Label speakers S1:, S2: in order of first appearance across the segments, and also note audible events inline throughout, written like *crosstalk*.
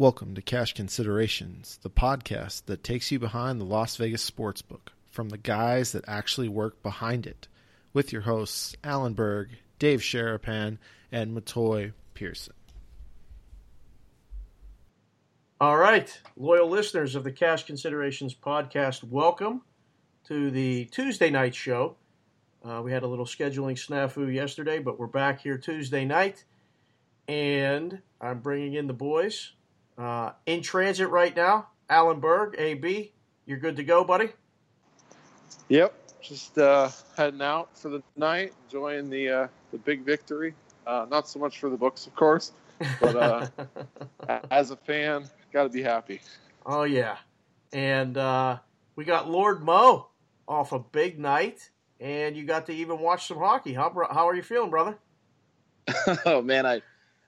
S1: Welcome to Cash Considerations, the podcast that takes you behind the Las Vegas sportsbook from the guys that actually work behind it, with your hosts Alan Berg, Dave Sharapan, and Matoy Pearson.
S2: All right, loyal listeners of the Cash Considerations podcast, welcome to the Tuesday night show. Uh, we had a little scheduling snafu yesterday, but we're back here Tuesday night, and I'm bringing in the boys. Uh, in transit right now, Alan Berg, AB, you're good to go, buddy.
S3: Yep, just uh, heading out for the night, enjoying the uh, the big victory. Uh, not so much for the books, of course, but uh, *laughs* as a fan, got to be happy.
S2: Oh yeah, and uh, we got Lord Mo off a big night, and you got to even watch some hockey. How how are you feeling, brother? *laughs*
S4: oh man, I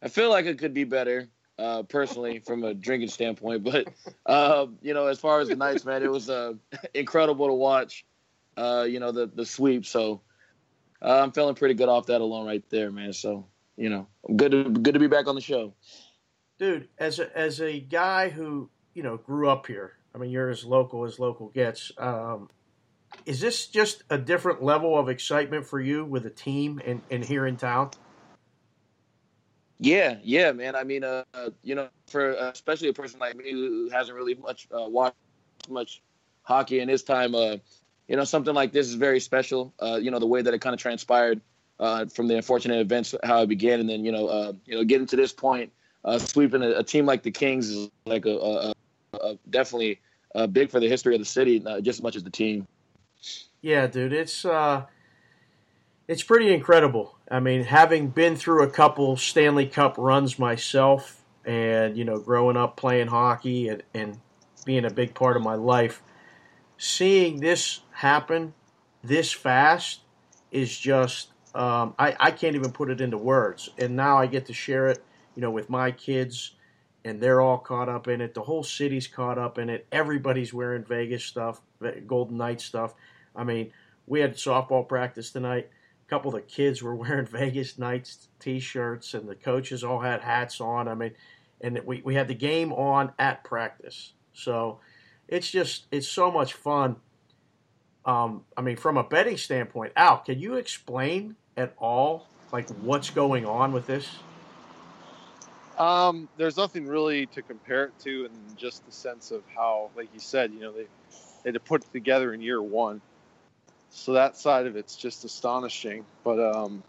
S4: I feel like it could be better uh, personally from a drinking standpoint. *laughs* But uh, you know, as far as the Knights, man, it was uh, *laughs* incredible to watch. Uh, you know, the the sweep. So uh, I'm feeling pretty good off that alone right there, man. So you know, good to good to be back on the show.
S2: Dude, as a, as a guy who you know grew up here, I mean, you're as local as local gets. Um, is this just a different level of excitement for you with a team and, and here in town?
S4: Yeah, yeah, man. I mean, uh, you know, for uh, especially a person like me who hasn't really much uh, watched much hockey in his time, uh, you know, something like this is very special. Uh, you know, the way that it kind of transpired uh, from the unfortunate events, how it began, and then you know, uh, you know, getting to this point, uh, sweeping a, a team like the Kings is like a, a, a definitely uh, big for the history of the city, just as much as the team.
S2: Yeah, dude, it's uh, it's pretty incredible. I mean, having been through a couple Stanley Cup runs myself, and you know, growing up playing hockey and, and being a big part of my life, seeing this happen this fast is just um, I, I can't even put it into words. And now I get to share it, you know, with my kids, and they're all caught up in it. The whole city's caught up in it. Everybody's wearing Vegas stuff, Golden Knight stuff. I mean, we had softball practice tonight couple of the kids were *laughs* wearing Vegas Knights t-shirts, and the coaches all had hats on. I mean, and we, we had the game on at practice. So it's just it's so much fun. Um, I mean, from a betting standpoint, Al, can you explain at all like what's going on with this?
S3: Um, there's nothing really to compare it to, in just the sense of how, like you said, you know, they they had to put it together in year one so that side of it's just astonishing. But um,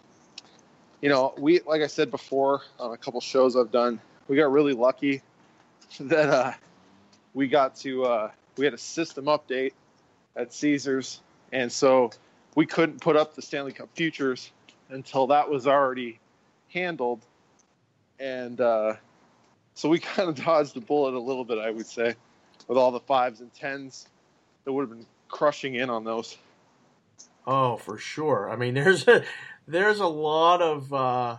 S3: you know, we like I said before on a couple shows I've done, we got really lucky *laughs* that uh, we got to uh, we had a system update at Caesars, and so we couldn't put up the Stanley Cup futures until that was already handled, and uh, so we *laughs* kind of dodged the bullet a little bit, I would say, with all the fives and tens that would have been crushing in on those.
S2: Oh, for sure. I mean, *laughs* there's a there's a lot of uh,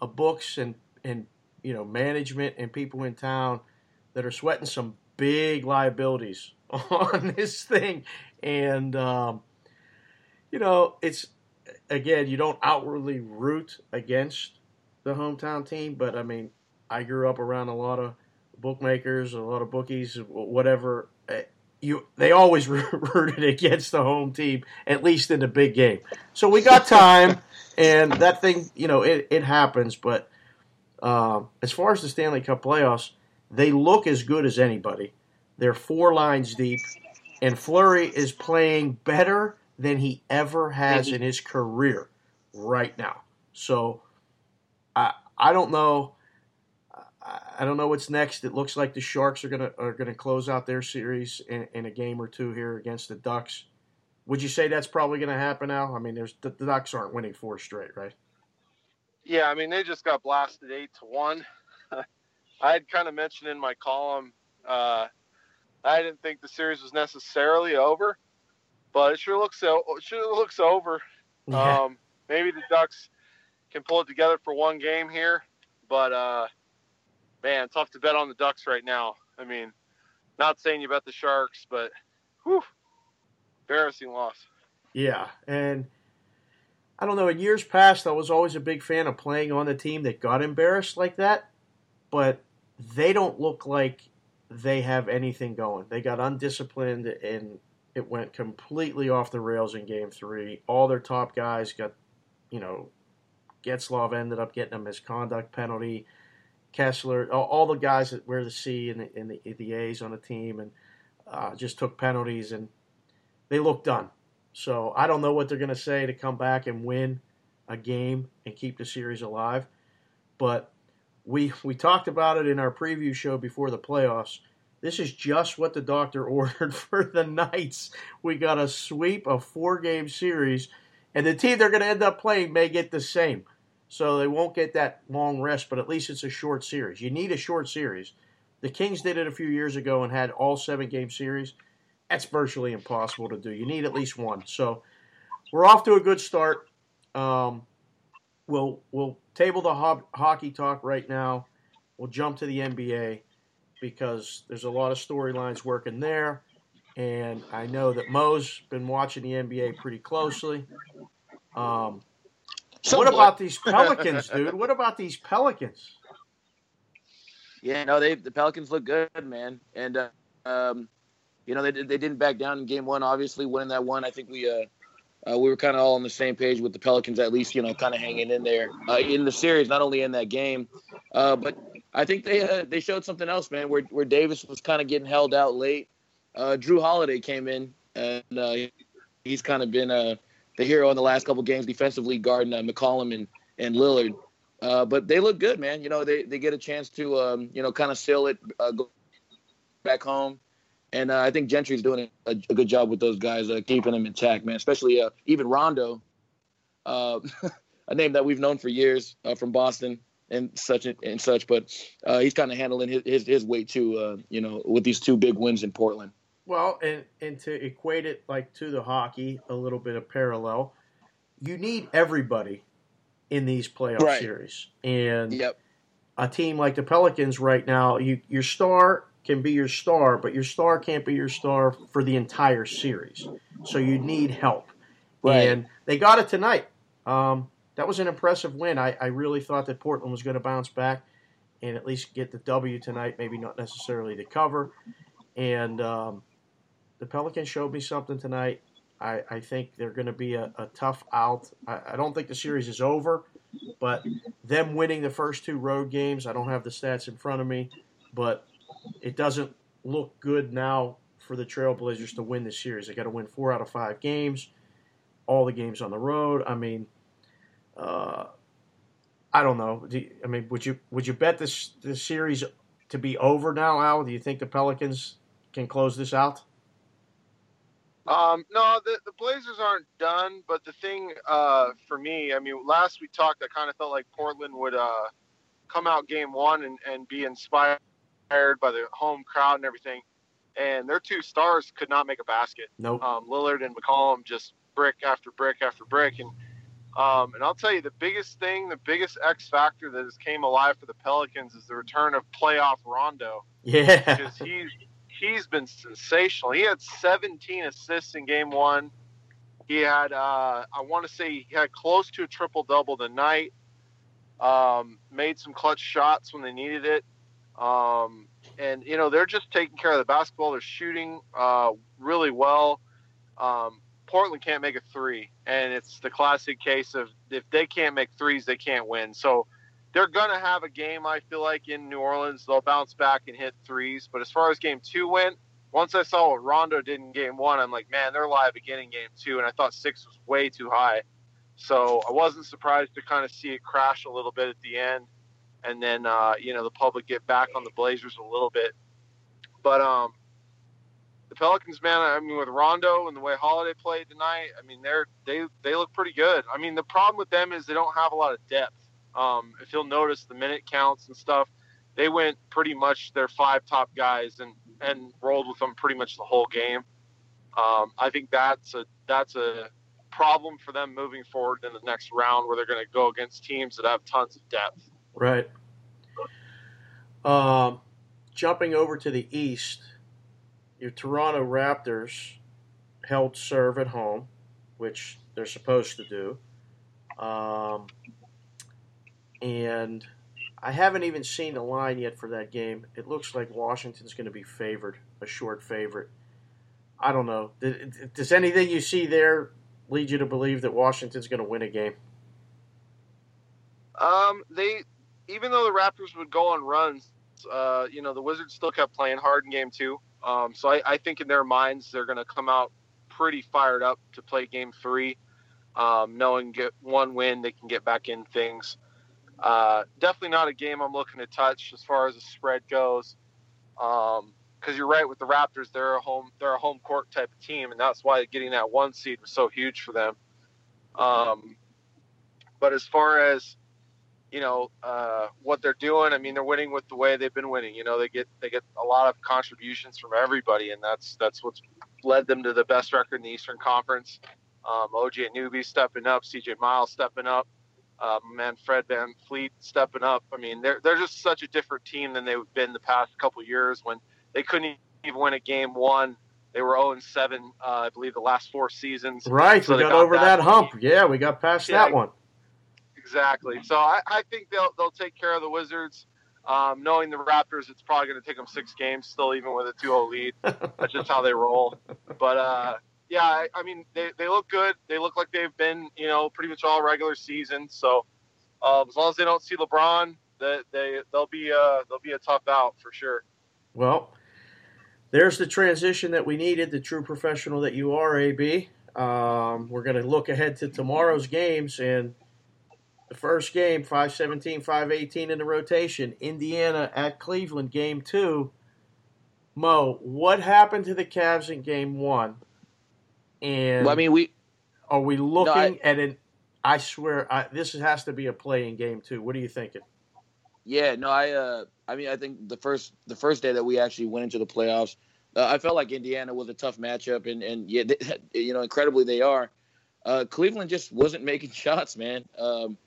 S2: books and and you know management and people in town that are sweating some big liabilities *laughs* on this thing, and um, you know it's again you don't outwardly root against the hometown team, but I mean I grew up around a lot of bookmakers, a lot of bookies, whatever, you they always *laughs* rooted against the home team at least in the big game. So we got time, and that thing, you know, it, it happens. But uh, as far as the Stanley Cup playoffs, they look as good as anybody. They're four lines deep, and Fleury is playing better than he ever has in his career right now. So I I don't know I don't know what's next. It looks like the Sharks are gonna are gonna close out their series in, in a game or two here against the Ducks. Would you say that's probably going to happen now? I mean, there's the, the Ducks aren't winning four straight, right?
S3: Yeah, I mean they just got blasted eight to one. *laughs* I had kind of mentioned in my column uh, I didn't think the series was necessarily over, but it sure looks so. It sure looks over. Yeah. Um, maybe the Ducks can pull it together for one game here, but uh, man, tough to bet on the Ducks right now. I mean, not saying you bet the Sharks, but whew, embarrassing loss.
S2: Yeah, and I don't know. In years past, I was always a big fan of playing on the team that got embarrassed like that. But they don't look like they have anything going. They got undisciplined and it went completely off the rails in game three. All their top guys got, you know, Getzlaf ended up getting a misconduct penalty. Kesler, all, all the guys that wear the C and the, and the, the A's on the team, and uh, just took penalties, and they look done. So I don't know what they're going to say to come back and win a game and keep the series alive, but we we talked about it in our preview show before the playoffs. This is just what the doctor *laughs* ordered for the Knights. We got a sweep, a four game series, and the team they're going to end up playing may get the same. So they won't get that long rest, but at least it's a short series. You need a short series. The Kings did it a few years ago and had all seven game series. That's virtually impossible to do. You need at least one. So we're off to a good start. Um, we'll we'll table the ho- hockey talk right now. We'll jump to the NBA because there's a lot of storylines working there. And I know that Mo's been watching the NBA pretty closely. Um, what about these *laughs* Pelicans, dude? What about these Pelicans?
S4: Yeah, no, they the Pelicans look good, man, and uh, um, you know they they didn't back down in game one. Obviously, winning that one, I think we uh, uh, we were kind of all on the same page with the Pelicans, at least, you know, kind of hanging in there uh, in the series, not only in that game, uh, but I think they uh, they showed something else, man. Where where Davis was kind of getting held out late. Uh, Jrue Holiday came in, and uh, he's kind of been the hero in the last couple games defensively, guarding McCollum and and Lillard. but they look good, man. You know, they, they get a chance to um, you know kind of seal it, go back home. And uh, I think Gentry's doing a, a, good job with those guys, uh, keeping them intact, man. Especially uh, even Rondo, uh, *laughs* a name that we've known for years uh, from Boston and such and such. But uh, he's kind of handling his, his, his weight too, you know, with these two big wins in Portland.
S2: Well, and and to equate it like to the hockey, a little bit of parallel. You need everybody in these playoff right. series, and
S4: yep.
S2: a team like the Pelicans right now, you, your star can be your star, but your star can't be your star for the entire series. So you need help. Right. And they got it tonight. Um, that was an impressive win. I, I really thought that Portland was going to bounce back and at least get the W tonight, maybe not necessarily the cover. And um, the Pelicans showed me something tonight. I, I think they're going to be a, a tough out. I, I don't think the series is over, but them winning the first two road games, I don't have the stats in front of me, but it doesn't look good now for the Trailblazers to win this series. They got to win four out of five games, all the games on the road. I mean, uh, I don't know. Do you, I mean, would you would you bet this this series to be over now, Al? Do you think the Pelicans can close this out?
S3: Um, no, the, the Blazers aren't done. But the thing uh, for me, I mean, last we talked, I kind of felt like Portland would uh, come out game one and, and be inspired by the home crowd and everything. And their two stars could not make a basket.
S2: No. Nope.
S3: Um, Lillard and McCollum just brick after brick after brick. And um, and I'll tell you the biggest thing, the biggest X factor that has came alive for the Pelicans is the return of playoff Rondo.
S2: Yeah.
S3: Because he's he's been sensational. He had 17 assists in game one. He had uh, I want to say he had close to a triple double tonight. Um, made some clutch shots when they needed it. Um, and you know they're just taking care of the basketball. They're shooting uh, really well. Um, Portland can't make a three, and it's the classic case of if they can't make threes, they can't win. So they're gonna have a game. I feel like in New Orleans, they'll bounce back and hit threes. But as far as game two went, once I saw what Rondo did in game one, I'm like, man, they're live again in game two, and I thought six was way too high. So I wasn't surprised to kind of see it crash a little bit at the end and then uh, you know the public get back on the Blazers a little bit. But um, the Pelicans, man, I mean, with Rondo and the way Holiday played tonight, I mean, they're they they look pretty good. I mean, the problem with them is they don't have a lot of depth. Um, if you'll notice the minute counts and stuff, they went pretty much their five top guys and and rolled with them pretty much the whole game. Um, I think that's a that's a problem for them moving forward in the next round where they're going to go against teams that have tons of depth.
S2: Right. Um, jumping over to the east, your Toronto Raptors held serve at home, which they're supposed to do. Um, and I haven't even seen the line yet for that game. It looks like Washington's going to be favored, a short favorite. I don't know. Does anything you see there lead you to believe that Washington's going to win a game?
S3: Um, they even though the Raptors would go on runs, uh, you know, the Wizards still kept playing hard in game two. Um, so I, I think in their minds they're going to come out pretty fired up to play game three, um, knowing get one win they can get back in things. Uh, definitely not a game I'm looking to touch as far as the spread goes. Um, because you're right with the Raptors, they're a home they're a home court type of team, and that's why getting that one seed was so huge for them. Um, but as far as you know uh, what they're doing, I mean they're winning with the way they've been winning. You know they get they get a lot of contributions from everybody, and that's that's what's led them to the best record in the Eastern Conference. Um, OG Anunoby stepping up, CJ Miles stepping up uh, man Fred VanVleet stepping up. I mean, they're they're just such a different team than they've been the past couple years when they couldn't even win a game one. They were 0 7, uh, I believe, the last four seasons.
S2: Right, so we got, got over that, that hump. Yeah, we got past yeah, that one.
S3: Exactly. So I, I think they'll they'll take care of the Wizards. Um, knowing the Raptors, it's probably going to take them six games still, even with a 2-0 lead. *laughs* That's just how they roll. But uh, yeah, I, I, mean, they, they look good. They look like they've been, you know, pretty much all regular season. So um, as long as they don't see LeBron, they, they they'll be uh, they'll be a tough out for sure.
S2: Well, there's the transition that we needed. The true professional that you are, AB. Um, we're going to look ahead to tomorrow's games and the first game 517 518 in the rotation indiana at cleveland game two mo what happened to the Cavs in game one and
S4: well, I mean, we
S2: are we looking no, I, at an? I swear, I, this has to be a playing game too. What are you thinking?
S4: Yeah, no, I, uh, I mean, I think the first the first day that we actually went into the playoffs, uh, I felt like Indiana was a tough matchup, and and yeah, *laughs* they, you know, incredibly they are. Uh, Cleveland just wasn't making *laughs* shots, man. Um,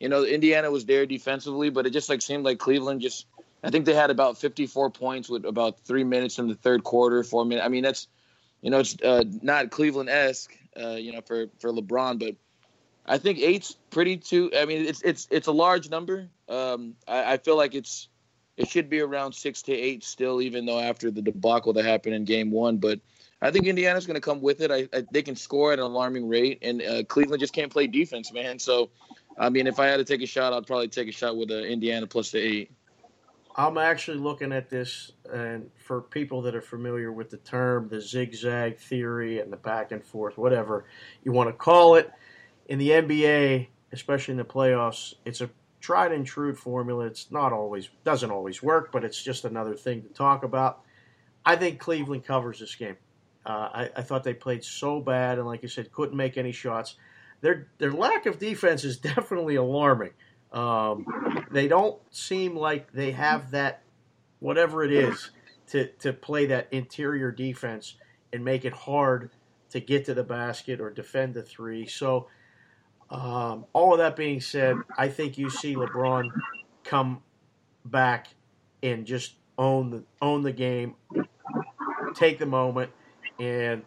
S4: you know, Indiana was there defensively, but it just like seemed like Cleveland just. I think they had about 54 points with about three minutes in the third quarter, four minutes. I mean, that's you know, it's uh, not Cleveland esque, uh, you know, for for LeBron, but I think eight's pretty too. I mean, it's it's it's a large number. Um, I, I feel like it's it should be around six to eight still, even though after the debacle that happened in Game One. But I think Indiana's going to come with it. I, I, they can score at an alarming rate, and uh, Cleveland just can't play defense, man. So, I mean, if I had to take a shot, I'd probably take a shot with uh, Indiana plus the eight.
S2: I'm actually looking at this, and for people that are familiar with the term, the zigzag theory and the back and forth, whatever you want to call it, in the NBA, especially in the playoffs, it's a tried and true formula. It's not always doesn't always work, but it's just another thing to talk about. I think Cleveland covers this game. Uh, I, I thought they played so bad, and like I said, couldn't make any shots. Their their lack of defense is *laughs* definitely alarming. Um, they don't seem like they have that, whatever it is, to, to play that interior defense and make it hard to get to the basket or defend the three. So, um, all of that being said, I think you see LeBron come back and just own the own the game, take the moment, and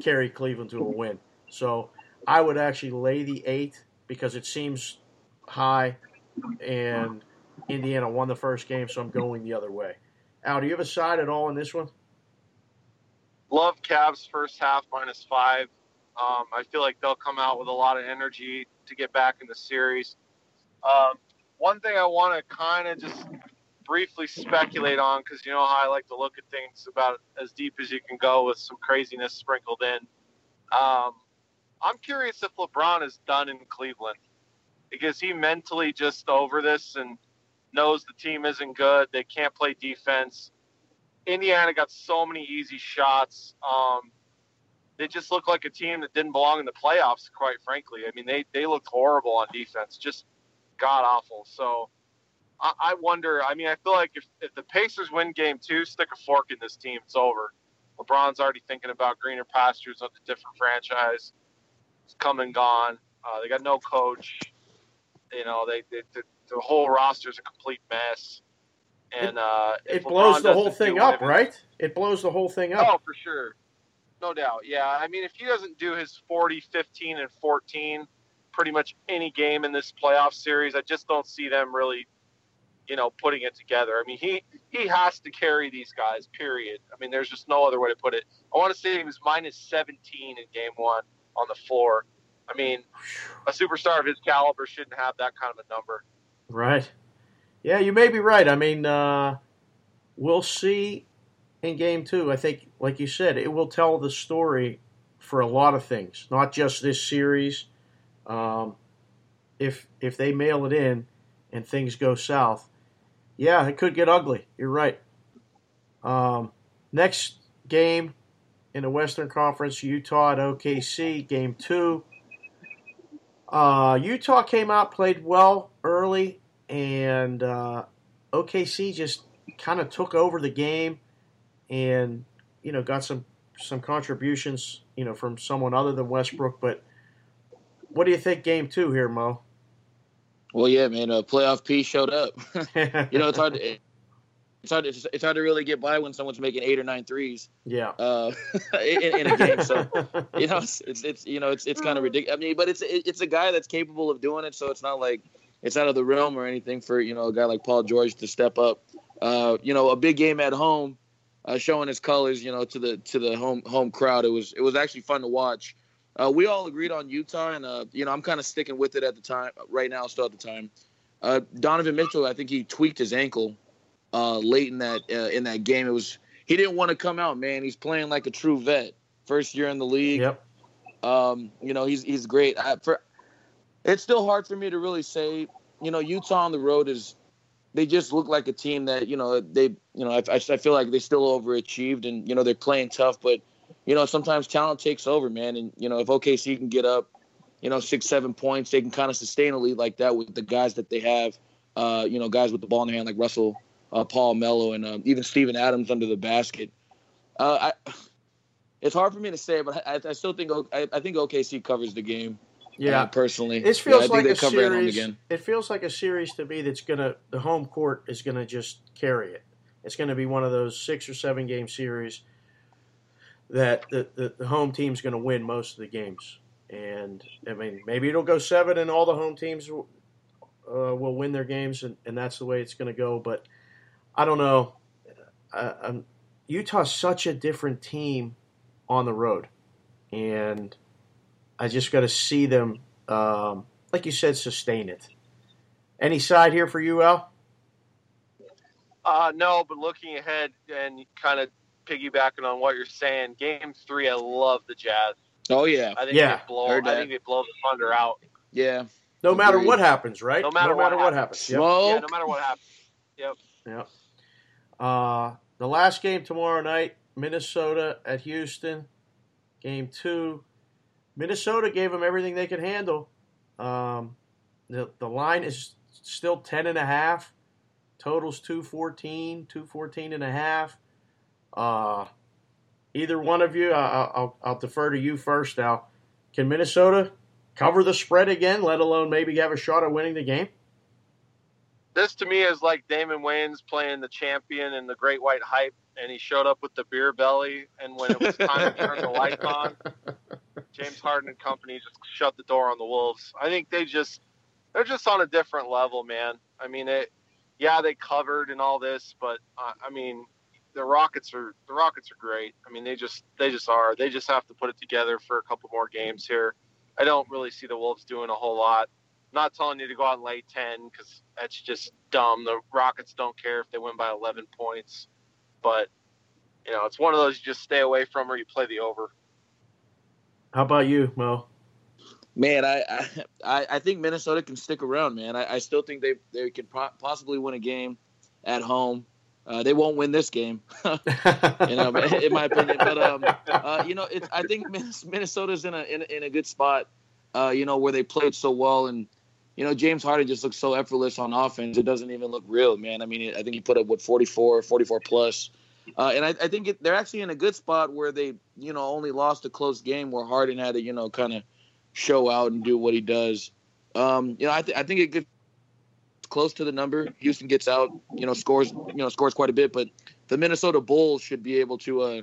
S2: carry Cleveland to a win. So I would actually lay the eight because it seems high, and Indiana won the first game, so I'm going the other way. Al, do you have a side at all in this one?
S3: Love Cavs first half minus five. Um, I feel like they'll come out with a lot of energy to get back in the series. Um, one thing I want to kind of just briefly speculate on, because you know how I like to look at things about as deep as you can go with some craziness sprinkled in. Um, I'm curious if LeBron is done in Cleveland because he mentally just over this and knows the team isn't good. They can't play defense. Indiana got so many easy shots. Um, they just look like a team that didn't belong in the playoffs, quite frankly. I mean, they, they looked horrible on defense, just god awful. So I, I wonder. I mean, I feel like if, if the Pacers win game two, stick a fork in this team, it's over. LeBron's already thinking about greener pastures of a different franchise. It's come and gone. Uh, they got no coach. You know, they, they the, the whole roster is a complete mess. And uh,
S2: it blows the whole thing up, right? It blows the whole thing up.
S3: Oh, for sure. No doubt. Yeah. I mean, if he doesn't do his 40, 15, and 14 pretty much any game in this playoff series, I just don't see them really you know, putting it together. I mean, he he has to carry these guys. Period. I mean, there's just no other way to put it. I want to say he was minus 17 in game one on the floor. I mean, a superstar of his caliber shouldn't have that kind of a number.
S2: Right. Yeah, you may be right. I mean, uh, we'll see in game two. I think, like you said, it will tell the story for a lot of things, not just this series. Um, if if they mail it in and things go south, yeah, it could get ugly. You're right. Um, next game in the Western Conference, Utah at OKC, game two. Uh, Utah came out, played well early, and uh, OKC just kind of took over the game, and you know got some some contributions, you know, from someone other than Westbrook. But what do you think, game two here, Mo?
S4: Well, yeah, man, uh, playoff P showed up. *laughs* you know, it's hard. To, it's hard. To, it's hard to really get by when someone's making eight or nine threes.
S2: Yeah.
S4: Uh, *laughs* in, in, a game, so you know, it's, it's, it's you know, it's it's kind of ridiculous. I mean, but it's it's a guy that's capable of doing it, so it's not like it's out of the realm or anything for you know a guy like Paul George to step up. Uh, you know, a big game at home, uh, showing his colors, you know, to the to the home home crowd. It was it was actually fun to watch. Uh, we all agreed on Utah, and uh, you know I'm kind of sticking with it at the time. Right now, still at the time. Uh, Donovan Mitchell, I think he tweaked his ankle uh, late in that uh, in that game. It was he didn't want to come out, man. He's playing like a true vet, first year in the league.
S2: Yep.
S4: Um, you know he's he's great. I, for it's still hard for me to really say. You know Utah on the road is they just look like a team that you know they you know I, I feel like they still overachieved and you know they're playing tough, but you know, sometimes talent takes over, man. And, you know, if OKC can get up, you know, six, seven points, they can kind of sustain a lead like that with the guys that they have, uh, you know, guys with the ball in their hand like Russell, uh, Paul Melo and uh, even Steven Adams under the basket. Uh, I, it's hard for me to say, but I, I still think I, I, think OKC covers the game.
S2: Yeah,
S4: uh, personally,
S2: it feels yeah, like a series. It feels like a series to me that's gonna the home court is gonna just carry it. It's gonna be one of those six or seven game series that the, the, the home team's going to win most of the games. And I mean, maybe it'll go seven, and all the home teams uh, will win their games, and, and that's the way it's going to go. But I don't know. I, Utah's such a different team on the road, and I just got to see them, um, like you said, sustain it. Any side here for you, Al?
S3: Uh, no, but looking ahead and kind of piggybacking on what you're saying, Game Three, I love the Jazz.
S4: Oh yeah,
S3: I think
S2: yeah.
S3: they blow. I think they blow the Thunder out.
S4: Yeah.
S2: No matter what happens, right?
S3: No matter,
S2: no matter
S3: what,
S2: what
S3: happens.
S2: happens.
S3: Yep. Yeah, no matter what happens. Yep.
S2: Yep. Uh, the last game tomorrow night, Minnesota at Houston. Game two. Minnesota gave them everything they could handle. Um, the, the line is still 10 and a half. Totals 214, 214 and a half. Uh, either one of you, I, will I'll defer to you first. Now, can Minnesota cover the spread again, let alone maybe have a shot at winning the game?
S3: This to me is like Damon Wayans playing the champion in the Great White Hype, and he showed up with the beer belly, and when it was time to turn the lights on, James Harden and company just shut the door on the Wolves. I think they just they're just on a different level, man. I mean, it, yeah, they covered and all this, but uh, I mean, the Rockets are the Rockets are great. I mean, they just they just are. They just have to put it together for a couple more games here. I don't really see the Wolves doing a whole lot. I'm not telling you to go out and lay ten because that's just dumb. The Rockets don't care if they win by 11 points, but you know it's one of those you just stay away from or you play the over.
S2: How about you, Mo?
S4: Man, I I, I think Minnesota can stick around. Man, I, I still think they they could possibly win a game at home. Uh, they won't win this game, *laughs* you know, in my opinion. But um, uh, you know, it's, I think Minnesota's in a in, in a good spot, uh, you know, where they played so well, and you know, James Harden just looks so effortless on offense. It doesn't even look real, man. I mean, I think he put up what 44, 44 plus. Uh, and I, I think it, they're actually in a good spot where they, you know, only lost a close game where Harden had to, you know, kind of show out and do what he does. Um, you know, I, th- I think it could close to the number. Houston gets out, you know, scores, you know, scores quite a bit, but the Minnesota Bulls should be able to uh,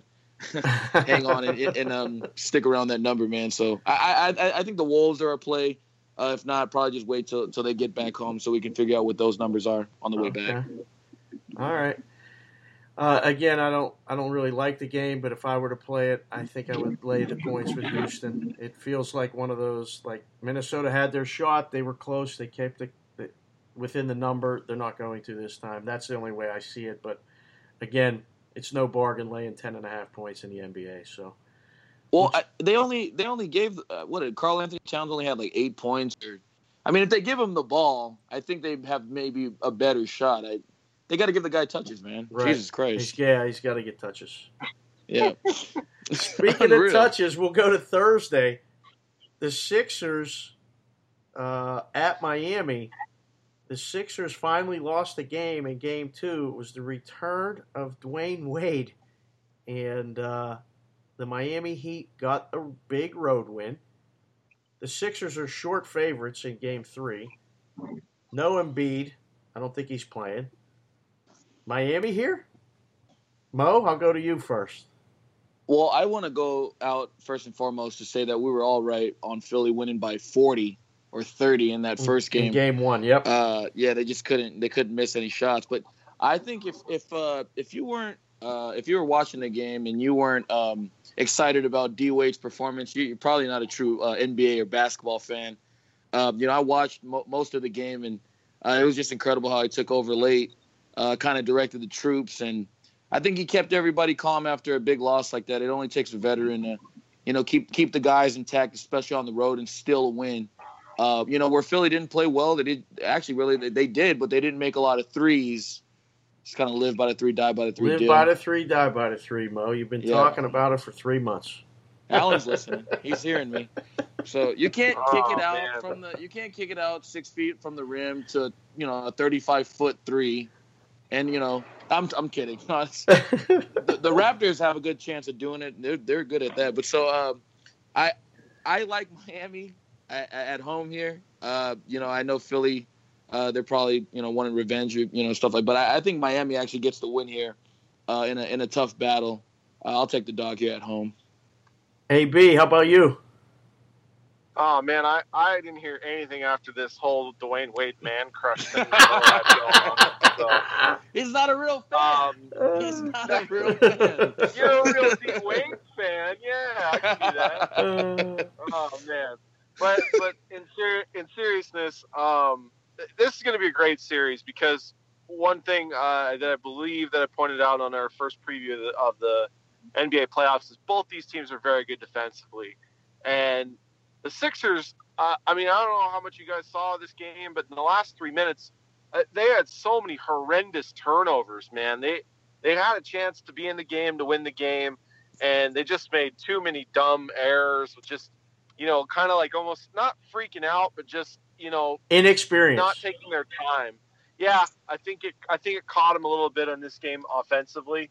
S4: *laughs* hang on and, and um, stick around that number, man. So I, I, I think the Wolves are a play. Uh, if not, probably just wait till till they get back home so we can figure out what those numbers are on the way back.
S2: All right. Uh, again, I don't I don't really like the game, but if I were to play it, I think I would lay the points with Houston. It feels like one of those like Minnesota had their shot, they were close, they kept it the, within the number. They're not going to this time. That's the only way I see it. But again, it's no bargain laying ten and a half points in the NBA. So.
S4: Well, I, they only they only gave uh, what did Karl-Anthony Towns only had like eight points. Or, I mean, if they give him the ball, I think they have maybe a better shot. I, they got to give the guy touches, man. Right. Jesus Christ.
S2: He's, yeah, he's got to get touches.
S4: Yeah. *laughs*
S2: Speaking *laughs* of touches, we'll go to Thursday. The Sixers uh, at Miami. The Sixers finally lost the game in Game Two. It was the return of Dwyane Wade, and uh, the Miami Heat got a big road win. The Sixers are short favorites in game three. No Embiid. I don't think he's playing. Miami here? Mo, I'll go to you first.
S4: Well, I want to go out first and foremost to say that we were all right on Philly winning by 40 or 30 in that first game.
S2: In game one, yep.
S4: Uh, yeah, they just couldn't they couldn't miss any shots. But I think if if uh, if you weren't uh, if you were watching the game and you weren't um, excited about D Wade's performance, you're probably not a true uh, NBA or basketball fan. Um, you know, I watched mo- most of the game and uh, it was just incredible how he took over late, uh, kind of directed the troops, and I think he kept everybody calm after a big loss like that. It only takes a veteran to, you know, keep keep the guys intact, especially on the road, and still win. Uh, you know, where Philly didn't play well, they did actually really they, they did, but they didn't make a lot of threes just kind of live by the three, die by the three.
S2: Live
S4: deal.
S2: by the three, die by the three, Mo. You've been yeah. talking about it for three months.
S4: Alan's listening. He's hearing me. So you can't oh, kick it out man. from the. You can't kick it out six feet from the rim to you know a thirty-five foot three, and you know I'm I'm kidding. *laughs* the, the, Raptors have a good chance of doing it. They're they're good at that. But so um, I I like Miami at, at home here. Uh, you know I know Philly uh, they're probably you know wanting revenge, you know, stuff like. But I, I think Miami actually gets the win here uh, in a in a tough battle. Uh, I'll take the dog here at home.
S2: Hey B, how about you?
S3: Oh man, I, I didn't hear anything after this whole Dwyane Wade man crush thing. *laughs*
S4: so, He's not a real fan. Um, He's not a *laughs* real *laughs* fan.
S3: You're a real Dwyane fan, yeah. I can see that. oh man, but but in ser- in seriousness, um, this is going to be a great series because one thing uh, that I believe that I pointed out on our first preview of the, of the NBA playoffs is both these teams are very good defensively, and the Sixers. Uh, I mean, I don't know how much you guys saw this game, but in the last three minutes, uh, they had so many horrendous turnovers. Man, they they had a chance to be in the game to win the game, and they just made too many dumb errors. With just you know, kind of like almost not freaking out, but just you know,
S2: inexperienced,
S3: not taking their time. Yeah, I think it. I think it caught him a little bit on this game offensively.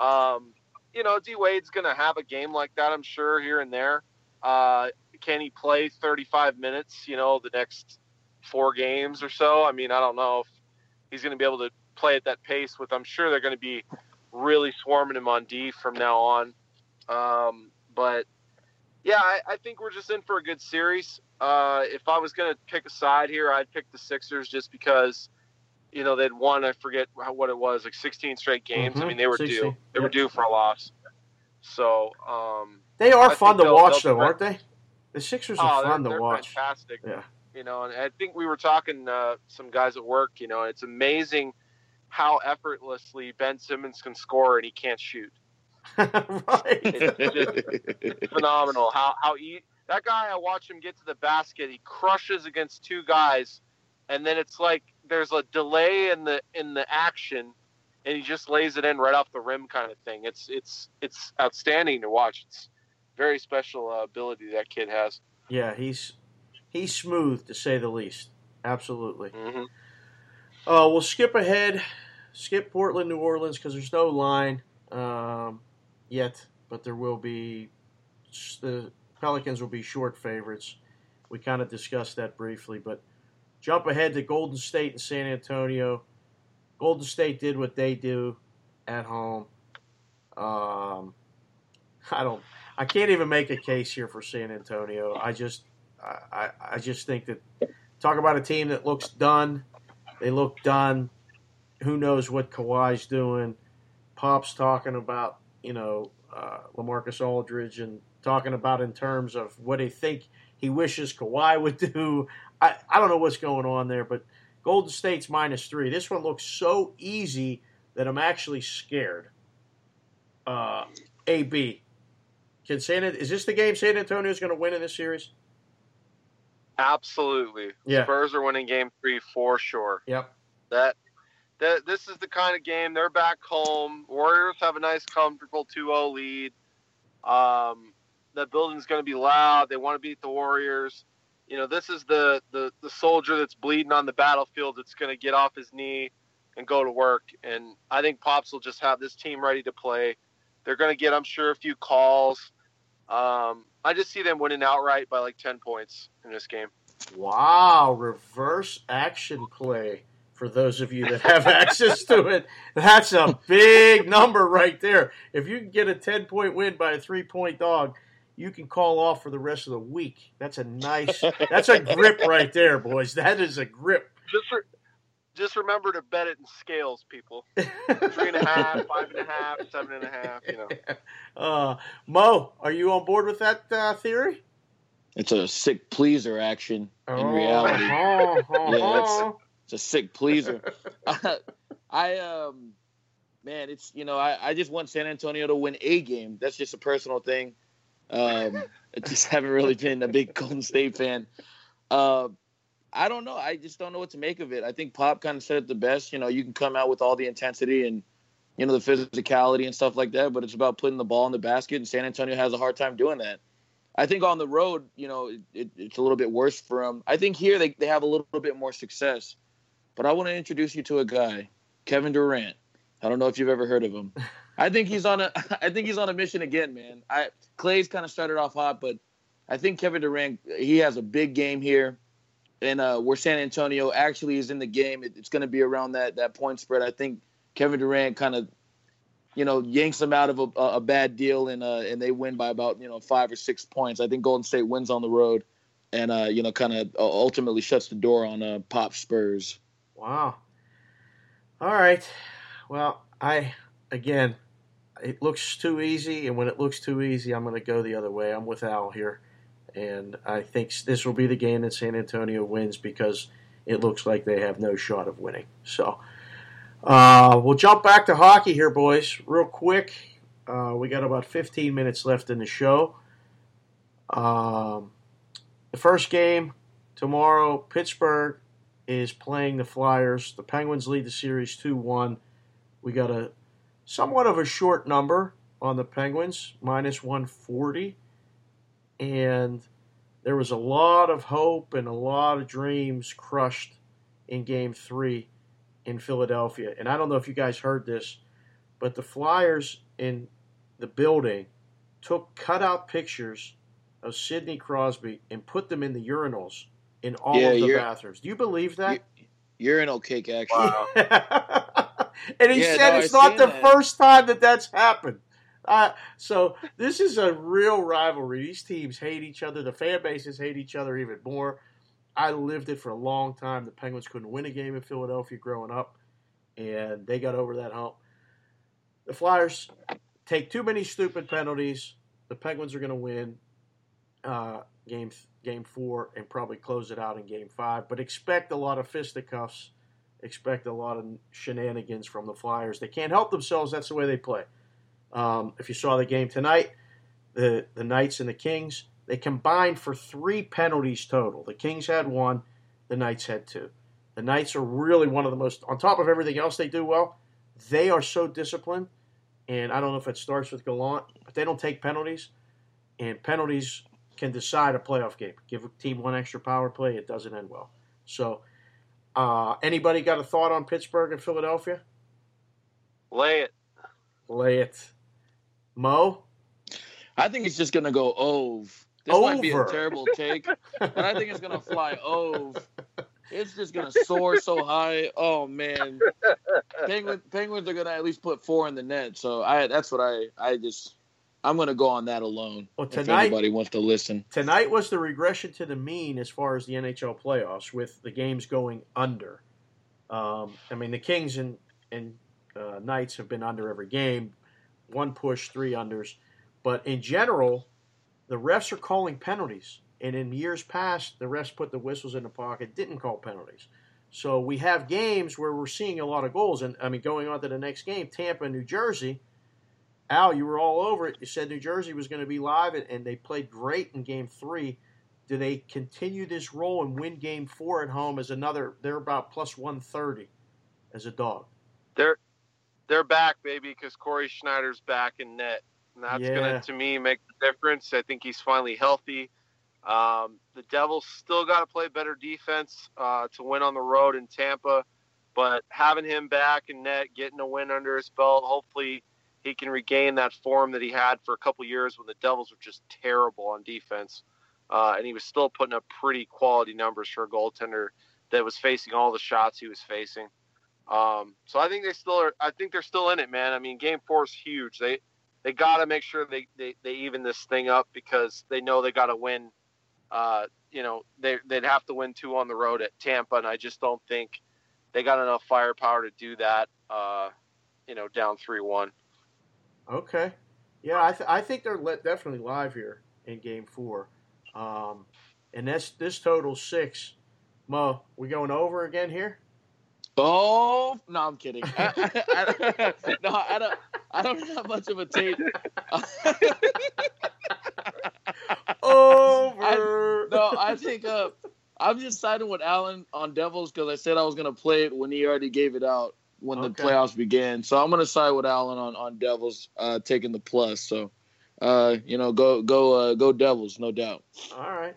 S3: Um, you know, D Wade's going to have a game like that, I'm sure, here and there. Uh, can he play 35 minutes? You know, the next four games or so. I mean, I don't know if he's going to be able to play at that pace. With I'm sure they're going to be really swarming him on D from now on. Um, but yeah, I, I, think we're just in for a good series. Uh, if I was going to pick a side here, I'd pick the Sixers just because, you know, they'd won. I forget what it was, like 16 straight games. Mm-hmm. I mean, they were 16. due. They yep. were due for a loss. So um,
S2: they are I fun to watch, though, aren't they? The Sixers are oh, fun
S3: to
S2: watch.
S3: Fantastic. Yeah. You know, and I think we were talking uh, some guys at work. You know, it's amazing how effortlessly Ben Simmons can score and he can't shoot.
S2: Right.
S3: It's, *laughs* phenomenal how how he that guy, I watch him get to the basket. He crushes against two guys, and then it's like there's a delay in the in the action, and he just lays it in right off the rim, kind of thing. It's it's it's outstanding to watch. It's very special uh, ability that kid has.
S2: Yeah, he's he's smooth to say the least. Absolutely.
S3: Mm-hmm.
S2: Uh, we'll skip ahead, skip Portland, New Orleans because there's no line um, yet, but there will be the Pelicans will be short favorites. We kind of discussed that briefly, but jump ahead to Golden State and San Antonio. Golden State did what they do at home. Um, I don't. I can't even make a case here for San Antonio. I just I, I just think that talk about a team that looks done. They look done. Who knows what Kawhi's doing? Pop's talking about you know uh, LaMarcus Aldridge and talking about in terms of what they think he wishes Kawhi *laughs* would do. I, I don't know what's going on there, but Golden State's minus three. This one looks so easy that I'm actually scared. Uh, AB, can San is this the game San Antonio is going to win in this series?
S3: Absolutely.
S2: Yeah.
S3: Spurs are winning game three for sure.
S2: Yep.
S3: That this is the kind of game they're back home. Warriors have a nice, comfortable 2-0 lead. Um, that building's going to be loud. They want to beat the Warriors. You know, this is the the the soldier that's bleeding on the battlefield that's going to get off his knee and go to work. And I think Pops will just have this team ready to play. They're going to get, I'm sure, a few calls. Um, I just see them winning outright by like 10 points in this game.
S2: Wow, reverse action play for those of you that have *laughs* access to it. That's a big number right there. If you can get a 10 point win by a three point dog, you can call off for the rest of the week. That's a nice, that's a grip right there, boys. That is a grip.
S3: Just re- just remember to bet it in scales, people. Three and a half, five and a half, seven and a half. You know. *laughs*
S2: Uh, Mo, are you on board with that uh, theory?
S4: It's a sick pleaser action in
S2: Oh,
S4: reality.
S2: oh, oh,
S4: Yeah,
S2: oh.
S4: It's a sick pleaser. *laughs* *laughs* I um man, it's you know, I, I just want San Antonio to win a game. That's just a personal thing. Um *laughs* I just haven't really been a big Golden State fan. Uh I don't know. I just don't know what to make of it. I think Pop kind of said it the best. You know, you can come out with all the intensity and you know the physicality and stuff like that, but it's about putting the ball in the basket, and San Antonio has a hard time doing that. I think on the road, you know, it, it, it's a little bit worse for them. I think here they, they have a little bit more success. But I want to introduce you to a guy, Kevin Durant. I don't know if you've ever heard of him. *laughs* I think he's on a *laughs* I think he's on a mission again, man. I Clay's kind of started off hot, but I think Kevin Durant he has a big game here. And uh, where San Antonio actually is in the game, it, it's going to be around that that point spread. I think Kevin Durant kind of, you know, yanks them out of a, a bad deal, and uh, and they win by about you know five or six points. I think Golden State wins on the road, and uh, you know, kind of ultimately shuts the door on uh, Pop Spurs.
S2: Wow. All right. Well, I again, it looks too easy, and when it looks too easy, I'm going to go the other way. I'm with Al here, and I think this will be the game that San Antonio wins because it looks like they have no shot of winning. So, uh, we'll jump back to hockey here, boys, real quick. Uh, we got about 15 minutes left in the show. Um, the first game tomorrow, Pittsburgh is playing the Flyers. The Penguins lead the series 2 1. We got a somewhat of a short number on the Penguins, minus 140. And there was a lot of hope and a lot of dreams crushed in game three in Philadelphia. And I don't know if you guys heard this, but the Flyers in the building took cutout pictures of Sidney Crosby and put them in the urinals in all
S4: Yeah,
S2: of the bathrooms. Do you believe that?
S4: Urinal cake action.
S3: Wow. *laughs*
S2: and he
S4: Yeah,
S2: said
S4: no,
S2: it's
S4: I
S2: not the
S4: that.
S2: first time that that's happened. Uh, so this is a real rivalry. These teams hate each other. The fan bases hate each other even more. I lived it for a long time. The Penguins couldn't win a game in Philadelphia growing up, and they got over that hump. The Flyers take too many stupid penalties. The Penguins are going to win uh, game game four and probably close it out in game five. But expect a lot of fisticuffs. Expect a lot of shenanigans from the Flyers. They can't help themselves. That's the way they play. Um, if you saw the game tonight, the the Knights and the Kings they combined for three penalties total. The Kings had one, the Knights had two. The Knights are really one of the most on top of everything else they do well. They are so disciplined, and I don't know if it starts with Gallant, but they don't take penalties, and penalties can decide a playoff game. Give a team one extra power play, it doesn't end well. So, uh, anybody got a thought on Pittsburgh and Philadelphia?
S3: Lay it.
S2: Lay it, Mo.
S4: I think it's just gonna go ove. This might be a terrible take, but I think it's gonna fly ove. *laughs* It's just gonna soar so high. Oh man, Penguin, Penguins are gonna at least put four in the net. So I that's what I I just I'm going to go on that alone.
S2: Well,
S4: if anybody wants to listen.
S2: Tonight was the regression to the mean as far as the NHL playoffs, with the games going under. Um, I mean, the Kings and and uh, Knights have been under every game, one push, three unders, but in general, the refs are calling penalties. And in years past, the refs put the whistles in the pocket, didn't call penalties. So we have games where we're seeing a lot of goals. And I mean, going on to the next game, Tampa, New Jersey. Al, you were all over it. You said New Jersey was going to be live, and, and they played great in Game Three. Do they continue this role and win Game Four at home as another? They're about plus one thirty as a dog.
S3: They're they're back, baby, because Cory Schneider's back in net, and that's
S2: Yeah.
S3: gonna to me make the difference. I think he's finally healthy. Um, the Devils still got to play better defense uh, to win on the road in Tampa, but having him back in net, getting a win under his belt, hopefully he can regain that form that he had for a couple years when the Devils were just terrible on defense, uh, and he was still putting up pretty quality numbers for a goaltender that was facing all the shots he was facing. Um, so I think they still are. I think they're still in it, man. I mean, Game Four is huge. They they got to make sure they, they they even this thing up because they know they got to win. Uh, you know, they they'd have to win two on the road at Tampa, and I just don't think they got enough firepower to do that. Uh, you know, down three one.
S2: Okay, yeah, I, th- I think they're le- definitely live here in Game Four, um, and that's this total six. Mo, we going over again here?
S4: Oh no, I'm kidding. *laughs* I, I, I, *laughs* no, I don't. I don't have much of a tape. *laughs*
S2: Over.
S4: no, I think uh, I'm just siding with Alan on Devils because I said I was gonna play it when he already gave it out when the playoffs began. So I'm gonna side with Allen on on Devils uh, taking the plus. So, uh, you know, go go uh, go Devils, no doubt.
S2: All right.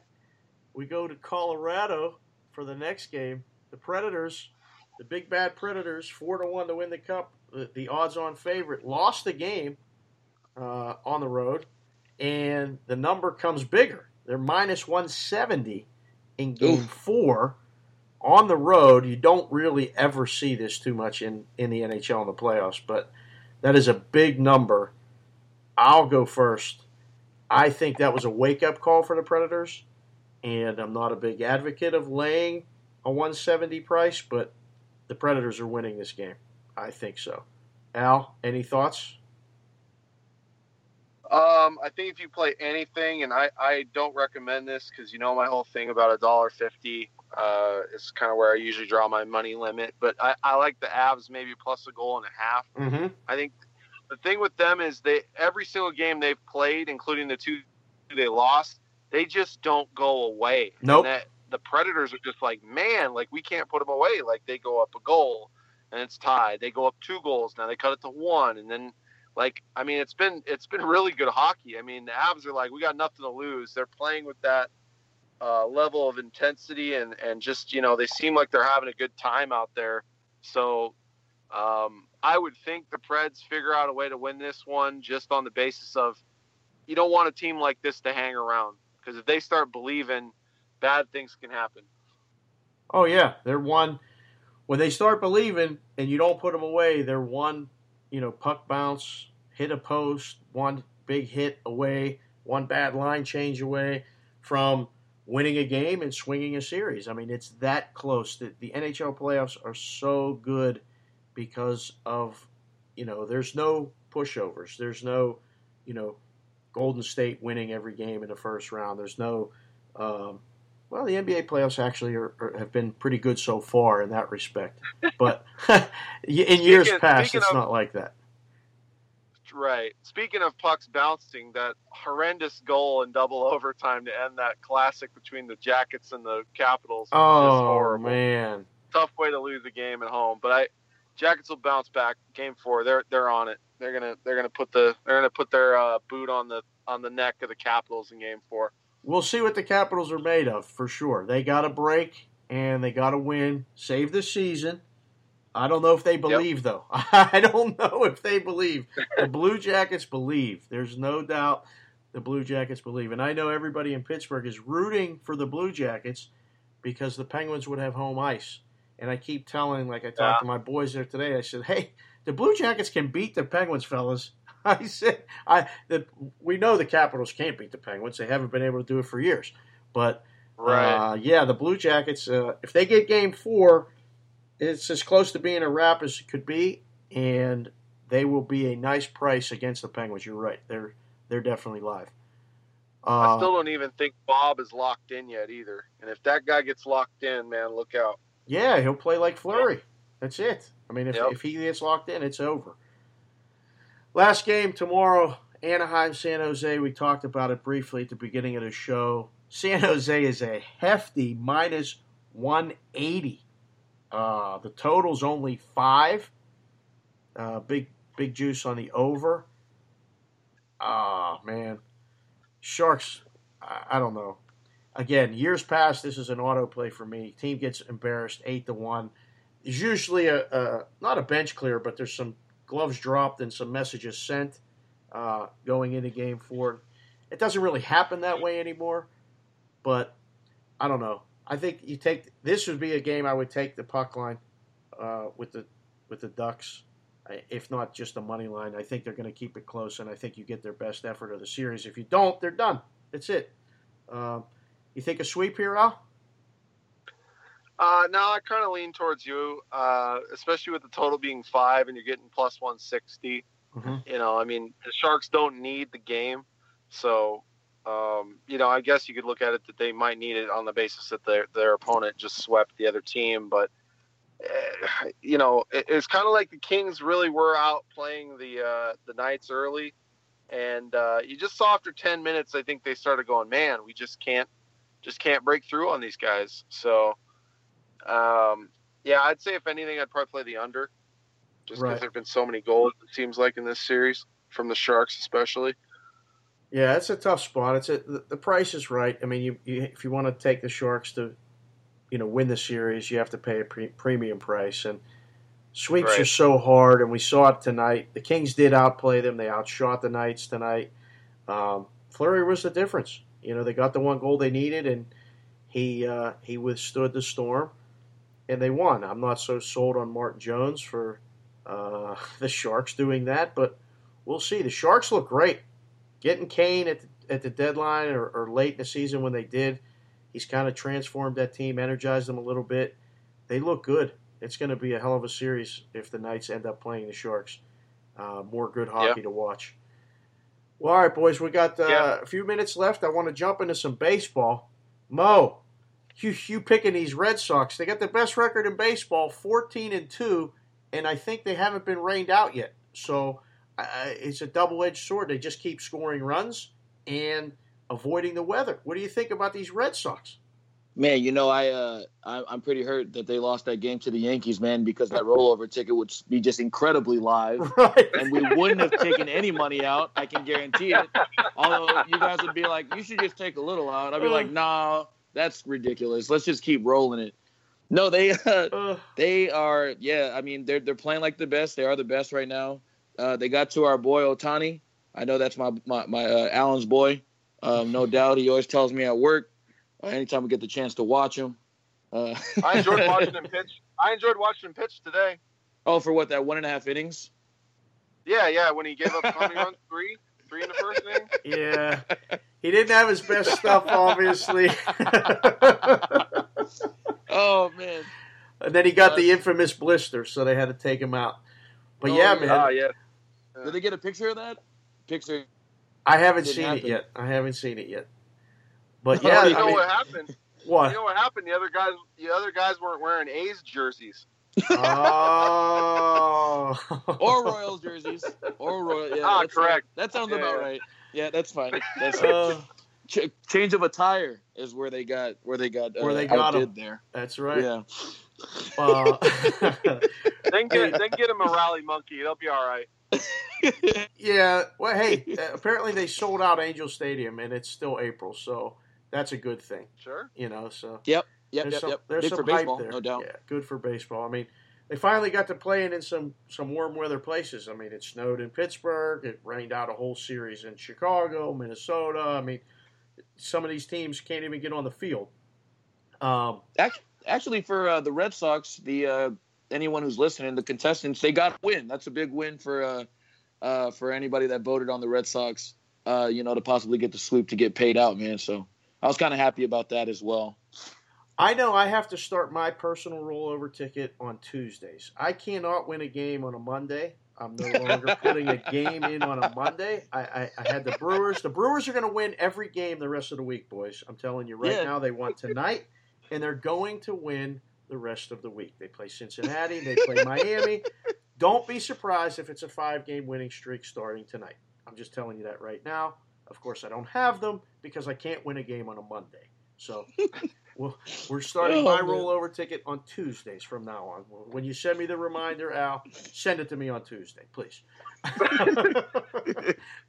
S2: We go to Colorado for the next game. The Predators, the big bad Predators, four to one to win the cup. The, the odds-on favorite lost the game uh, on the road, and the number comes bigger. They're minus one seventy in Game. Four on the road. You don't really ever see this too much in in the NHL in the playoffs, but that is a big number. I'll go first. I think that was a wake-up call for the Predators and I'm not a big advocate of laying a 170 price, but the Predators are winning this game. I think so. Al, any thoughts?
S3: Um, I think if you play anything, and I, I don't recommend this because you know my whole thing about a dollar fifty uh, is kind of where I usually draw my money limit. But I, I like the Avs maybe plus a goal and a half.
S2: Mm-hmm.
S3: I think the thing with them is they every single game they've played, including the two they lost, they just don't go away.
S2: Nope.
S3: And that, the Predators are just like, man, like we can't put them away. Like they go up a goal and it's tied. They go up two goals now. They cut it to one, and then like I mean, it's been it's been really good hockey. I mean, the Avs are like, we got nothing to lose. They're playing with that uh, level of intensity and and just you know they seem like they're having a good time out there. So um, I would think the Preds figure out a way to win this one just on the basis of you don't want a team like this to hang around because if they start believing, bad things can happen.
S2: Oh yeah, they're one. When they start believing and you don't put them away, they're one. You know, puck bounce, hit a post, one big hit away, one bad line change away from winning a game and swinging a series. I mean, it's that close. The, the NHL playoffs are so good because of you know, there's no pushovers. There's no, you know, Golden State winning every game in the first round. There's no um, well, the NBA playoffs actually are, are, have been pretty good so far in that respect. But *laughs* in years
S3: Speaking-
S2: past,
S3: speaking
S2: it's
S3: of-
S2: not like that.
S3: Right. Speaking of pucks bouncing, that horrendous goal in double *laughs* overtime to end that classic between the Jackets and the Capitals.
S2: Oh
S3: horrible.
S2: man,
S3: tough way to lose a game at home. But I Jackets will bounce back. Game four, they're they're on it. They're gonna they're gonna put the they're gonna put their uh, boot on the on the neck of the Capitals in game four.
S2: we'll see what the Capitals are made of for sure. They got to break and they got to win, save the season. I don't know if they believe though. *laughs* I don't know if they believe. The Blue Jackets believe. There's no doubt the Blue Jackets believe, and I know everybody in Pittsburgh is rooting for the Blue Jackets because the Penguins would have home ice. And I keep telling, like I talked
S3: Yeah.
S2: to my boys there today, I said, "Hey, the Blue Jackets can beat the Penguins, fellas. *laughs* I said I the, we know the Capitals can't beat the Penguins. They haven't been able to do it for years. But
S3: Right.
S2: uh, yeah, the Blue Jackets. Uh, if they get Game Four, it's as close to being a wrap as it could be, and they will be a nice price against the Penguins. You're right. They're they're definitely live.
S3: I
S2: Uh,
S3: still don't even think Bob is locked in yet either. And if that guy gets locked in, man, look out.
S2: Yeah, he'll play like Fleury. That's it. I mean, if,
S3: Yep.
S2: if he gets locked in, it's over. Last game tomorrow, Anaheim, San Jose. We talked about it briefly at the beginning of the show. San Jose is a hefty minus 180. Uh, the total's only five. Uh, big big juice on the over. Ah man, Sharks. I, I don't know again, years past, this is an auto play for me. Team gets embarrassed eight to one. There's usually a, a not a bench clear, but there's some gloves dropped and some messages sent uh, going into game four. It doesn't really happen that way anymore, but I don't know. I think you take this would be a game I would take the puck line uh, with the with the Ducks, if not just the money line. I think they're going to keep it close, and I think you get their best effort of the series. If you don't, they're done. That's it. Um, you think a sweep here, Al?
S3: Uh, no, I kind of lean towards you, uh, especially with the total being five and you're getting plus 160.
S2: Mhm.
S3: You know, I mean, the Sharks don't need the game. So, um, you know, I guess you could look at it that they might need it on the basis that their, their opponent just swept the other team. But, eh, you know, it, it's kind of like the Kings really were out playing the, uh, the Knights early. And uh, you just saw after 10 minutes, I think they started going, man, we just can't, just can't break through on these guys. So, um, yeah, I'd say if anything, I'd probably play the under, just because
S2: Right.
S3: there've been so many goals. It seems like in this series from the Sharks, especially.
S2: Yeah, it's a tough spot. It's a, the, the price is right. I mean, you, you if you want to take the Sharks to, you know, win the series, you have to pay a pre- premium price, and sweeps
S3: Right.
S2: are so hard. And we saw it tonight. The Kings did outplay them. They outshot the Knights tonight. Um, Fleury was the difference. You know, they got the one goal they needed, and he uh, he withstood the storm, and they won. I'm not so sold on Martin Jones for uh, *laughs* the Sharks doing that, but we'll see. The Sharks look great. Getting Kane at the, at the deadline or, or late in the season when they did, he's kind of transformed that team, energized them a little bit. They look good. It's going to be a hell of a series if the Knights end up playing the Sharks. Uh, more good hockey to watch. Well, all right, boys, we got uh, a few minutes left. I want to jump into some baseball. Mo, you you picking these Red Sox? They got the best record in baseball, fourteen and two, and I think they haven't been rained out yet. So it's a double edged sword. They just keep scoring runs and avoiding the weather. What do you think about these Red Sox?
S4: Man, you know, I uh, I- I'm pretty hurt that they lost that game to the Yankees, man, because that rollover ticket would be just incredibly live, *laughs*
S2: Right.
S4: and we wouldn't have taken any money out. I can guarantee it. Although you guys would be like, you should just take a little out. I'd be like, nah, that's ridiculous. Let's just keep rolling it. No, they uh,
S2: Uh,
S4: they are. Yeah, I mean, they're they're playing like the best. They are the best right now. Uh, they got to our boy Ohtani. I know that's my my, my uh, Allen's boy. Um, no *laughs* doubt. He always tells me at work. Uh, anytime we get the chance to watch him. Uh, *laughs*
S3: I enjoyed *laughs* watching him pitch. I enjoyed watching him pitch today.
S4: Oh, for what that one and a half innings?
S3: Yeah, yeah. When he gave up how many runs? Three, three in the first inning.
S2: yeah. He didn't have his best stuff, obviously.
S4: Oh man,
S2: and then he got the infamous blister, so they had to take him out. But
S4: Oh,
S2: yeah,
S4: yeah.
S2: man,
S3: Ah, yeah.
S4: Did they get a picture of that? Picture.
S2: I haven't
S4: Didn't
S2: seen it yet. I haven't seen it yet. But *laughs*
S4: Oh,
S2: yeah,
S3: you
S2: I
S3: know
S2: mean,
S3: what happened?
S2: what?
S3: You know what happened? The other guys, the other guys weren't wearing A's jerseys.
S2: Oh.
S4: Or Royals jerseys, or Royal. Yeah,
S3: Ah,
S4: that's-
S3: correct.
S4: That sounds
S3: Yeah,
S4: about
S3: yeah.
S4: right. Yeah, that's fine. That's
S2: Uh,
S4: Ch- change of attire is where they got where they got uh,
S2: Where they got 'em.
S4: outdid there.
S2: that's right.
S4: Yeah.
S2: Uh, *laughs*
S3: Then *laughs* get then get him a rally monkey. They'll be all right. *laughs*
S2: yeah. Well, hey, uh, apparently they sold out Angel Stadium, and it's still April, so that's a good thing.
S3: Sure.
S2: You know, so
S4: Yep. Yep.
S2: there's
S4: Yep.
S2: some,
S4: Yep.
S2: there's
S4: Big
S2: some
S4: for baseball,
S2: hype there.
S4: no doubt.
S2: Yeah, good for baseball. I mean, they finally got to playing in some some warm weather places. I mean, it snowed in Pittsburgh. It rained out a whole series in Chicago, Minnesota. I mean, some of these teams can't even get on the field. Um,
S4: Actually, for uh, the Red Sox, the uh, anyone who's listening, the contestants, they got a win. That's a big win for uh, uh, for anybody that voted on the Red Sox, uh, you know, to possibly get the sweep to get paid out, man. So I was kind of happy about that as well.
S2: I know I have to start my personal rollover ticket on Tuesdays. I cannot win a game on a Monday. I'm no longer *laughs* putting a game in on a Monday. I, I, I had the Brewers. The Brewers are going to win every game the rest of the week, boys. I'm telling you right
S4: Yeah.
S2: now. They won tonight, and they're going to win the rest of the week. They play Cincinnati. They play Miami. *laughs* Don't be surprised if it's a five game winning streak starting tonight. I'm just telling you that right now. Of course, I don't have them because I can't win a game on a Monday. So *laughs* we'll, we're starting
S4: Oh,
S2: my rollover ticket on Tuesdays from now on. When you send me the reminder, Al, send it to me on Tuesday, please.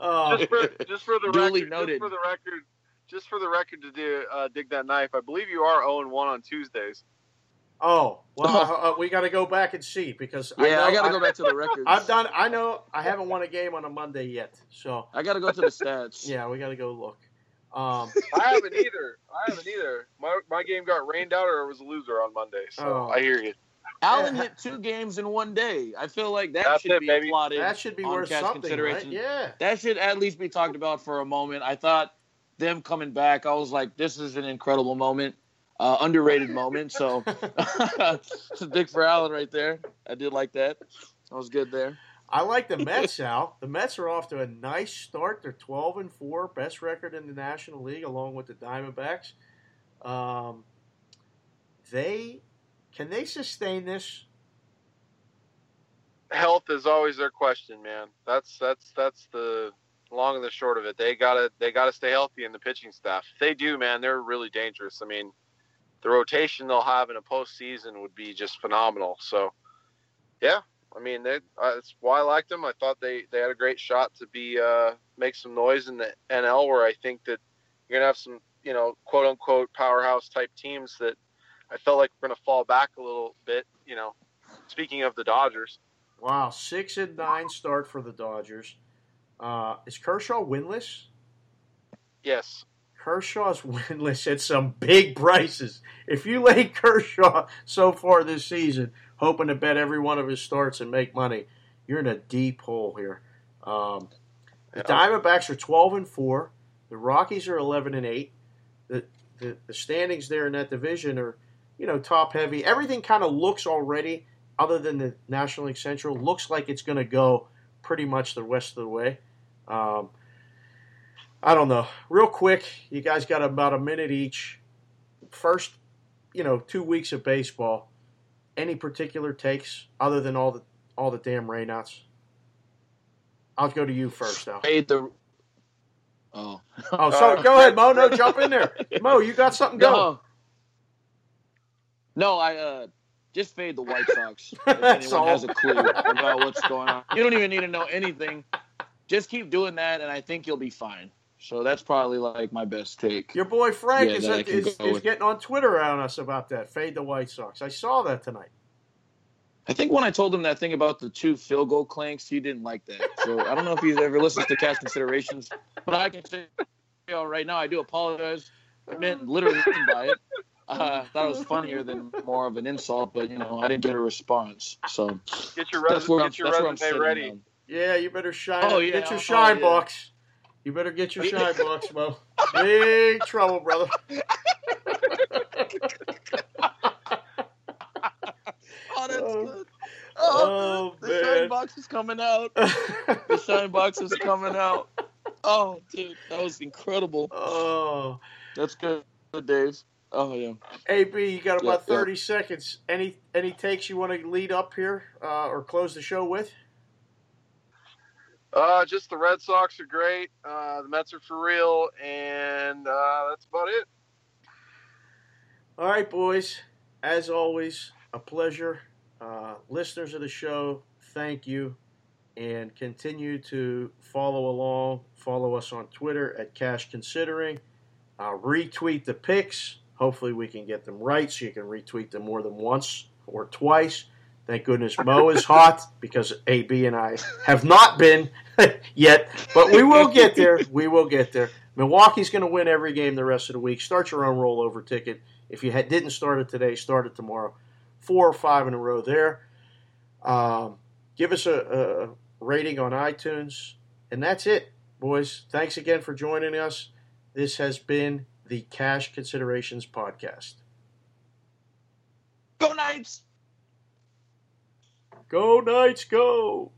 S2: Uh, *laughs*
S3: just for just for the
S4: Duly
S3: record,
S4: noted.
S3: just for the record, just for the record to do, uh, dig that knife. I believe you are zero and one on Tuesdays.
S2: Oh, *laughs* well, uh, uh, we got to go back and see because I,
S4: Yeah,
S2: know
S4: I got to go back to the records.
S2: I've done. I know I haven't won a game on a Monday yet, so
S4: I got to go to the stats.
S2: yeah, we got to go look. Um, *laughs*
S3: I haven't either. I haven't either. My my game got rained out, or it was a loser on Monday. So
S2: Oh.
S3: I hear you.
S4: Allen hit two games in one day. I feel like that
S3: That's
S4: should
S3: it,
S4: be
S3: baby.
S4: applauded.
S2: that should be
S4: on
S2: worth
S4: cash
S2: something, right?
S4: consideration.
S2: Yeah.
S4: that should at least be talked about for a moment. I thought them coming back, I was like, this is an incredible moment, uh, underrated moment. So, it's a big for Allen right there. I did like that. I was good there.
S2: I like the *laughs* Mets, Al. The Mets are off to a nice start. They're 12 and 4, best record in the National League, along with the Diamondbacks. Um, they can they sustain this?
S3: Health is always their question, man. That's that's that's the long and the short of it. They gotta they gotta stay healthy in the pitching staff. If they do, man, they're really dangerous. I mean, the rotation they'll have in a postseason would be just phenomenal. So, yeah, I mean, they, uh, that's why I liked them. I thought they, they had a great shot to be uh, make some noise in the NL, where I think that you're gonna have some, you know, quote unquote powerhouse type teams that I felt like we're gonna fall back a little bit. You know, speaking of the Dodgers,
S2: Wow, six and nine start for the Dodgers. Uh, is Kershaw winless?
S3: yes,
S2: Kershaw's *laughs* winless at some big prices. If you lay *laughs* Kershaw so far this season, hoping to bet every one of his starts and make money, you're in a deep hole here. Um, the Diamondbacks are 12 and four. The Rockies are 11 and eight. The, the the standings there in that division are, you know, top heavy. Everything kind of looks already, other than the National League Central, looks like it's going to go pretty much the rest of the way. Um, I don't know. Real quick, you guys got about a minute each. First, you know, two weeks of baseball. Any particular takes other than all the all the damn rainouts? I'll go to you first, though.
S4: Made the. Oh.
S2: Oh, so
S3: Uh,
S2: go ahead, Mo. No, jump in there. *laughs* Mo, you got something going.
S4: No. No, I uh just fade the White Sox. *laughs* If
S2: That's
S4: anyone
S2: all.
S4: has a clue about what's going on, you don't even need to know anything. Just keep doing that, and I think you'll be fine. So that's probably like my best take.
S2: Your boy Frank
S4: Yeah,
S2: is,
S4: that
S2: is, is getting on Twitter on us about that. Fade the White Sox. I saw that tonight.
S4: I think when I told him that thing about the two field goal clanks, he didn't like that. So I don't know if he's ever listens to cash considerations, but I can say you right now I do apologize. I meant literally nothing by it. Uh, I thought it was funnier than more of an insult, but you know I didn't get a response. So
S3: get your
S4: that's
S3: res-
S4: where
S3: get your
S4: that's where I'm
S3: resume ready.
S4: now.
S2: Yeah, you better shine.
S4: Oh, yeah.
S2: Get your
S4: Oh,
S2: shine
S4: yeah.
S2: box. You better get your *laughs* shine box, Mo. Big trouble, brother. *laughs*
S4: Oh, that's
S2: Oh.
S4: good.
S2: Oh,
S4: the
S2: man.
S4: shine box is coming out. *laughs* The shine box is coming out. Oh, dude, that was incredible.
S2: oh,
S4: That's good, Dave. Oh yeah.
S2: AB, you got about
S4: Yeah, yeah.
S2: thirty seconds. Any any takes you want to lead up here uh, or close the show with?
S3: Uh, just the Red Sox are great. Uh, the Mets are for real, and uh, that's about it.
S2: All right, boys. As always, a pleasure. Uh, listeners of the show, thank you. And continue to follow along. Follow us on Twitter at Cash Considering. Uh, retweet the pics. Hopefully, we can get them right so you can retweet them more than once or twice. Thank goodness Mo is hot because AB and I have not been *laughs* yet, but we will get there. We will get there. Milwaukee's going to win every game the rest of the week. Start your own rollover ticket. If you didn't start it today, start it tomorrow. Four or five in a row there. Um, give us a, rating on iTunes. And that's it, boys. Thanks again for joining us. This has been the Cash Considerations Podcast.
S4: Go Knights!
S2: Go, Knights, go!